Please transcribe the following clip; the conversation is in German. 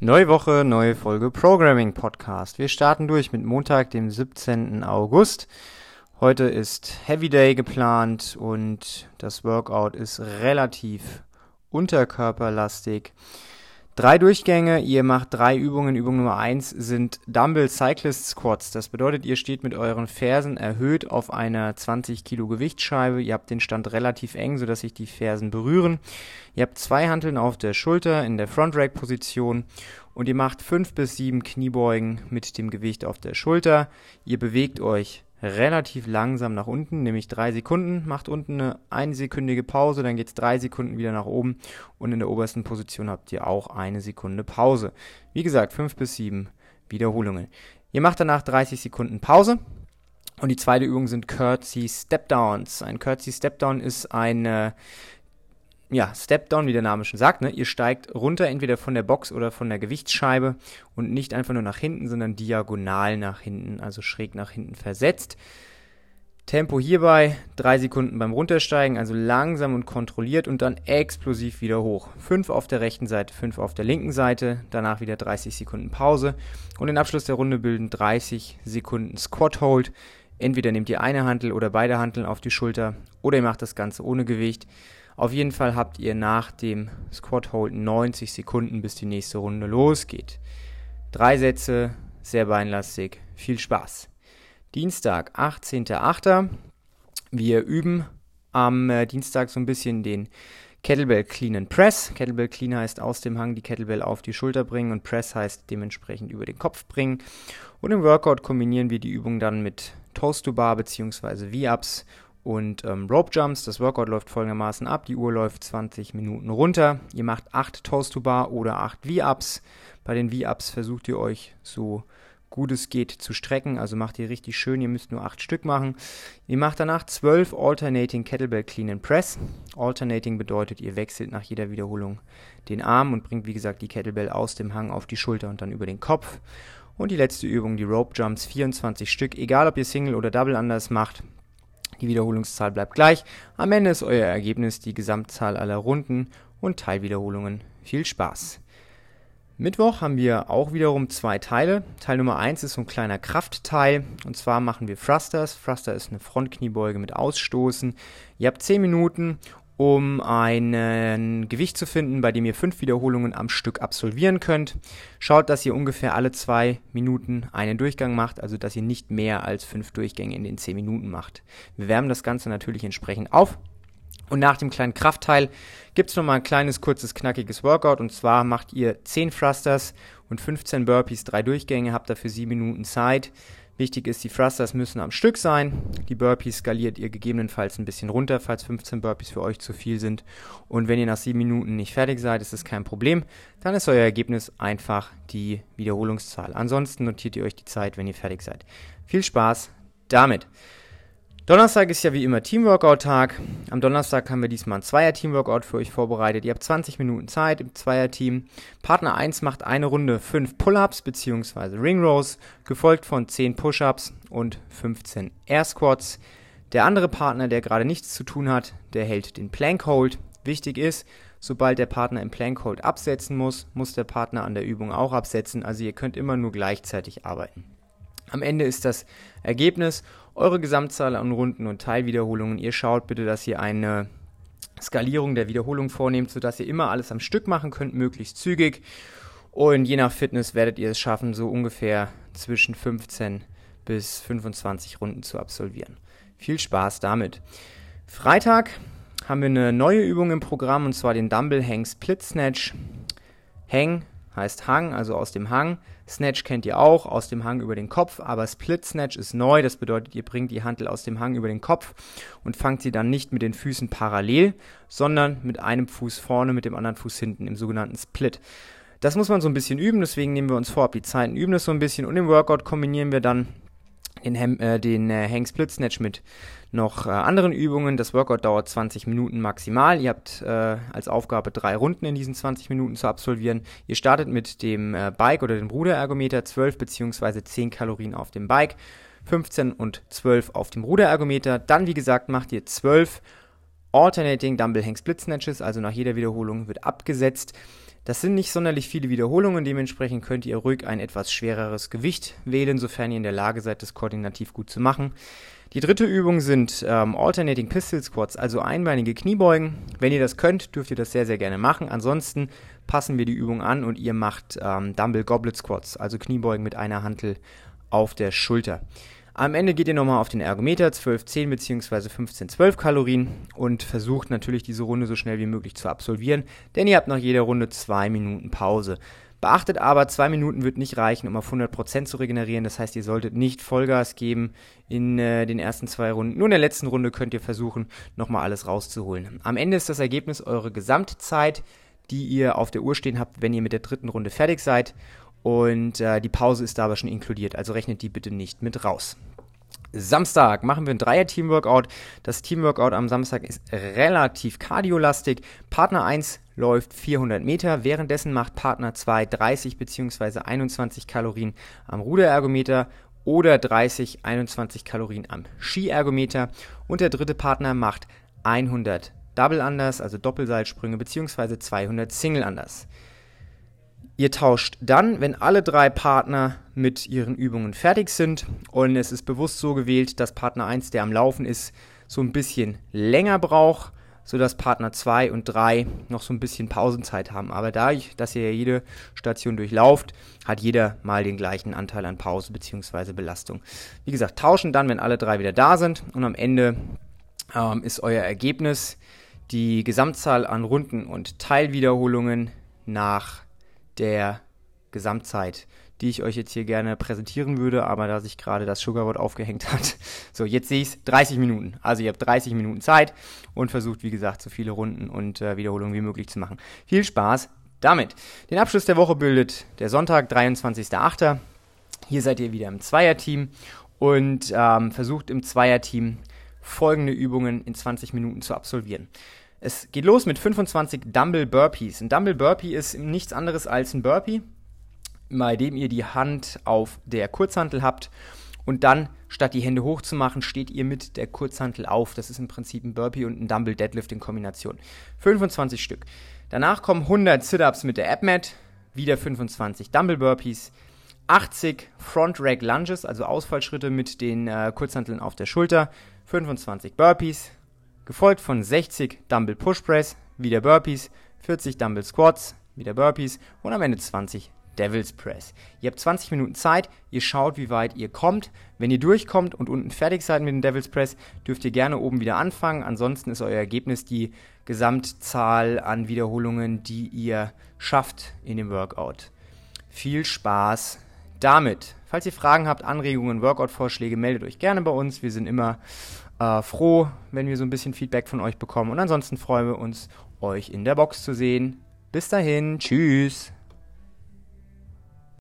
Neue Woche, neue Folge Programming Podcast. Wir starten durch mit Montag, dem 17. August. Heute ist Heavy Day geplant und das Workout ist relativ unterkörperlastig. Drei Durchgänge, ihr macht drei Übungen. Übung Nummer eins sind Dumbbell Cyclist Squats. Das bedeutet, ihr steht mit euren Fersen erhöht auf einer 20 Kilo Gewichtsscheibe. Ihr habt den Stand relativ eng, sodass sich die Fersen berühren. Ihr habt zwei Hanteln auf der Schulter in der Front Rack Position und ihr macht fünf bis sieben Kniebeugen mit dem Gewicht auf der Schulter. Ihr bewegt euch relativ langsam nach unten, nämlich drei Sekunden, macht unten eine einsekündige Pause, dann geht es drei Sekunden wieder nach oben und in der obersten Position habt ihr auch eine Sekunde Pause. Wie gesagt, fünf bis sieben Wiederholungen. Ihr macht danach 30 Sekunden Pause und die zweite Übung sind Curtsy Step Downs. Ein Curtsy Step Down ist eine ja, Step Down, wie der Name schon sagt, ne? Ihr steigt runter, entweder von der Box oder von der Gewichtsscheibe und nicht einfach nur nach hinten, sondern diagonal nach hinten, also schräg nach hinten versetzt. Tempo hierbei drei Sekunden beim Runtersteigen, also langsam und kontrolliert und dann explosiv wieder hoch. Fünf auf der rechten Seite, fünf auf der linken Seite, danach wieder 30 Sekunden Pause und den Abschluss der Runde bilden 30 Sekunden Squat Hold. Entweder nehmt ihr eine Hantel oder beide Hanteln auf die Schulter oder ihr macht das Ganze ohne Gewicht. Auf jeden Fall habt ihr nach dem Squat Hold 90 Sekunden, bis die nächste Runde losgeht. Drei Sätze, sehr beinlastig. Viel Spaß. Dienstag, 18.08. Wir üben am äh, Dienstag so ein bisschen den Kettlebell Clean and Press. Kettlebell Clean heißt aus dem Hang die Kettlebell auf die Schulter bringen und Press heißt dementsprechend über den Kopf bringen. Und im Workout kombinieren wir die Übung dann mit Toast to Bar bzw. V-Ups und ähm, Rope Jumps. Das Workout läuft folgendermaßen ab. Die Uhr läuft 20 Minuten runter. Ihr macht 8 Toast to Bar oder 8 V-Ups. Bei den V-Ups versucht ihr euch so gut es geht zu strecken. Also macht ihr richtig schön. Ihr müsst nur 8 Stück machen. Ihr macht danach 12 Alternating Kettlebell Clean and Press. Alternating bedeutet, ihr wechselt nach jeder Wiederholung den Arm und bringt, wie gesagt, die Kettlebell aus dem Hang auf die Schulter und dann über den Kopf. Und die letzte Übung, die Rope Jumps, 24 Stück. Egal, ob ihr Single oder Double anders macht, die Wiederholungszahl bleibt gleich. Am Ende ist euer Ergebnis die Gesamtzahl aller Runden und Teilwiederholungen. Viel Spaß! Mittwoch haben wir auch wiederum zwei Teile. Teil Nummer 1 ist so ein kleiner Kraftteil. Und zwar machen wir Thrusters. Thruster ist eine Frontkniebeuge mit Ausstoßen. Ihr habt 10 Minuten um ein Gewicht zu finden, bei dem ihr fünf Wiederholungen am Stück absolvieren könnt. Schaut, dass ihr ungefähr alle zwei Minuten einen Durchgang macht, also dass ihr nicht mehr als fünf Durchgänge in den zehn Minuten macht. Wir wärmen das Ganze natürlich entsprechend auf. Und nach dem kleinen Kraftteil gibt es nochmal ein kleines, kurzes, knackiges Workout. Und zwar macht ihr 10 Thrusters und 15 Burpees, drei Durchgänge, habt dafür 7 Minuten Zeit. Wichtig ist, die Thrusters müssen am Stück sein. Die Burpees skaliert ihr gegebenenfalls ein bisschen runter, falls 15 Burpees für euch zu viel sind. Und wenn ihr nach 7 Minuten nicht fertig seid, ist das kein Problem. Dann ist euer Ergebnis einfach die Wiederholungszahl. Ansonsten notiert ihr euch die Zeit, wenn ihr fertig seid. Viel Spaß damit! Donnerstag ist ja wie immer Teamworkout-Tag. Am Donnerstag haben wir diesmal ein Zweier-Teamworkout für euch vorbereitet. Ihr habt 20 Minuten Zeit im Zweier-Team. Partner 1 macht eine Runde 5 Pull-Ups bzw. Ring Rows, gefolgt von 10 Push-Ups und 15 Air Squats. Der andere Partner, der gerade nichts zu tun hat, der hält den Plank Hold. Wichtig ist, sobald der Partner im Plank Hold absetzen muss, muss der Partner an der Übung auch absetzen. Also ihr könnt immer nur gleichzeitig arbeiten. Am Ende ist das Ergebnis eure Gesamtzahl an Runden und Teilwiederholungen. Ihr schaut bitte, dass ihr eine Skalierung der Wiederholung vornehmt, sodass ihr immer alles am Stück machen könnt, möglichst zügig. Und je nach Fitness werdet ihr es schaffen, so ungefähr zwischen 15 bis 25 Runden zu absolvieren. Viel Spaß damit. Freitag haben wir eine neue Übung im Programm und zwar den Dumble Hang Split Snatch. Hang heißt Hang, also aus dem Hang. Snatch kennt ihr auch, aus dem Hang über den Kopf, aber Split Snatch ist neu, das bedeutet, ihr bringt die Hantel aus dem Hang über den Kopf und fangt sie dann nicht mit den Füßen parallel, sondern mit einem Fuß vorne, mit dem anderen Fuß hinten, im sogenannten Split. Das muss man so ein bisschen üben, deswegen nehmen wir uns vor, ab die Zeiten üben das so ein bisschen und im Workout kombinieren wir dann den, Hem äh, den äh, Hang Split Snatch mit noch äh, anderen Übungen. Das Workout dauert 20 Minuten maximal. Ihr habt äh, als Aufgabe drei Runden in diesen 20 Minuten zu absolvieren. Ihr startet mit dem äh, Bike oder dem Ruderergometer 12 bzw. 10 Kalorien auf dem Bike, 15 und 12 auf dem Ruderergometer. Dann, wie gesagt, macht ihr 12 Alternating Dumbbell Hang Split Snatches, also nach jeder Wiederholung wird abgesetzt. Das sind nicht sonderlich viele Wiederholungen, dementsprechend könnt ihr ruhig ein etwas schwereres Gewicht wählen, sofern ihr in der Lage seid, das koordinativ gut zu machen. Die dritte Übung sind ähm, Alternating Pistol Squats, also einbeinige Kniebeugen. Wenn ihr das könnt, dürft ihr das sehr, sehr gerne machen. Ansonsten passen wir die Übung an und ihr macht ähm, Dumbbell Goblet Squats, also Kniebeugen mit einer Hantel auf der Schulter. Am Ende geht ihr nochmal auf den Ergometer, 12, 10 bzw. 15, 12 Kalorien und versucht natürlich diese Runde so schnell wie möglich zu absolvieren, denn ihr habt nach jeder Runde zwei Minuten Pause. Beachtet aber, zwei Minuten wird nicht reichen, um auf 100% zu regenerieren. Das heißt, ihr solltet nicht Vollgas geben in äh, den ersten zwei Runden. Nur in der letzten Runde könnt ihr versuchen, nochmal alles rauszuholen. Am Ende ist das Ergebnis eure Gesamtzeit, die ihr auf der Uhr stehen habt, wenn ihr mit der dritten Runde fertig seid. Und äh, die Pause ist da aber schon inkludiert, also rechnet die bitte nicht mit raus. Samstag machen wir ein Dreier-Team-Workout. Das Team-Workout am Samstag ist relativ kardiolastig. Partner 1 läuft 400 Meter, währenddessen macht Partner 2 30 bzw. 21 Kalorien am Ruderergometer oder 30, 21 Kalorien am Skiergometer und der dritte Partner macht 100 Double Unders, also Doppelseilsprünge bzw. 200 Single Unders. Ihr tauscht dann, wenn alle drei Partner mit ihren Übungen fertig sind und es ist bewusst so gewählt, dass Partner 1, der am Laufen ist, so ein bisschen länger braucht, sodass Partner 2 und 3 noch so ein bisschen Pausenzeit haben. Aber dadurch, dass ihr jede Station durchlauft, hat jeder mal den gleichen Anteil an Pause bzw. Belastung. Wie gesagt, tauschen dann, wenn alle drei wieder da sind und am Ende ähm, ist euer Ergebnis die Gesamtzahl an Runden und Teilwiederholungen nach der Gesamtzeit, die ich euch jetzt hier gerne präsentieren würde, aber da sich gerade das Sugarboard aufgehängt hat. So, jetzt sehe ich es 30 Minuten. Also ihr habt 30 Minuten Zeit und versucht, wie gesagt, so viele Runden und äh, Wiederholungen wie möglich zu machen. Viel Spaß damit. Den Abschluss der Woche bildet der Sonntag, 23.08. Hier seid ihr wieder im Zweierteam und ähm, versucht im Zweierteam folgende Übungen in 20 Minuten zu absolvieren. Es geht los mit 25 Dumble Burpees. Ein Dumble Burpee ist nichts anderes als ein Burpee, bei dem ihr die Hand auf der Kurzhantel habt und dann, statt die Hände hochzumachen, steht ihr mit der Kurzhantel auf. Das ist im Prinzip ein Burpee und ein Dumble Deadlift in Kombination. 25 Stück. Danach kommen 100 Sit-Ups mit der AppMat, wieder 25 Dumble Burpees, 80 Front Rack Lunges, also Ausfallschritte mit den äh, Kurzhanteln auf der Schulter, 25 Burpees, gefolgt von 60 Dumble Push Press, wieder Burpees, 40 Dumble Squats, wieder Burpees und am Ende 20 Devil's Press. Ihr habt 20 Minuten Zeit, ihr schaut, wie weit ihr kommt. Wenn ihr durchkommt und unten fertig seid mit dem Devil's Press, dürft ihr gerne oben wieder anfangen. Ansonsten ist euer Ergebnis die Gesamtzahl an Wiederholungen, die ihr schafft in dem Workout. Viel Spaß damit. Falls ihr Fragen habt, Anregungen, Workout-Vorschläge, meldet euch gerne bei uns. Wir sind immer äh, froh, wenn wir so ein bisschen Feedback von euch bekommen. Und ansonsten freuen wir uns, euch in der Box zu sehen. Bis dahin, tschüss.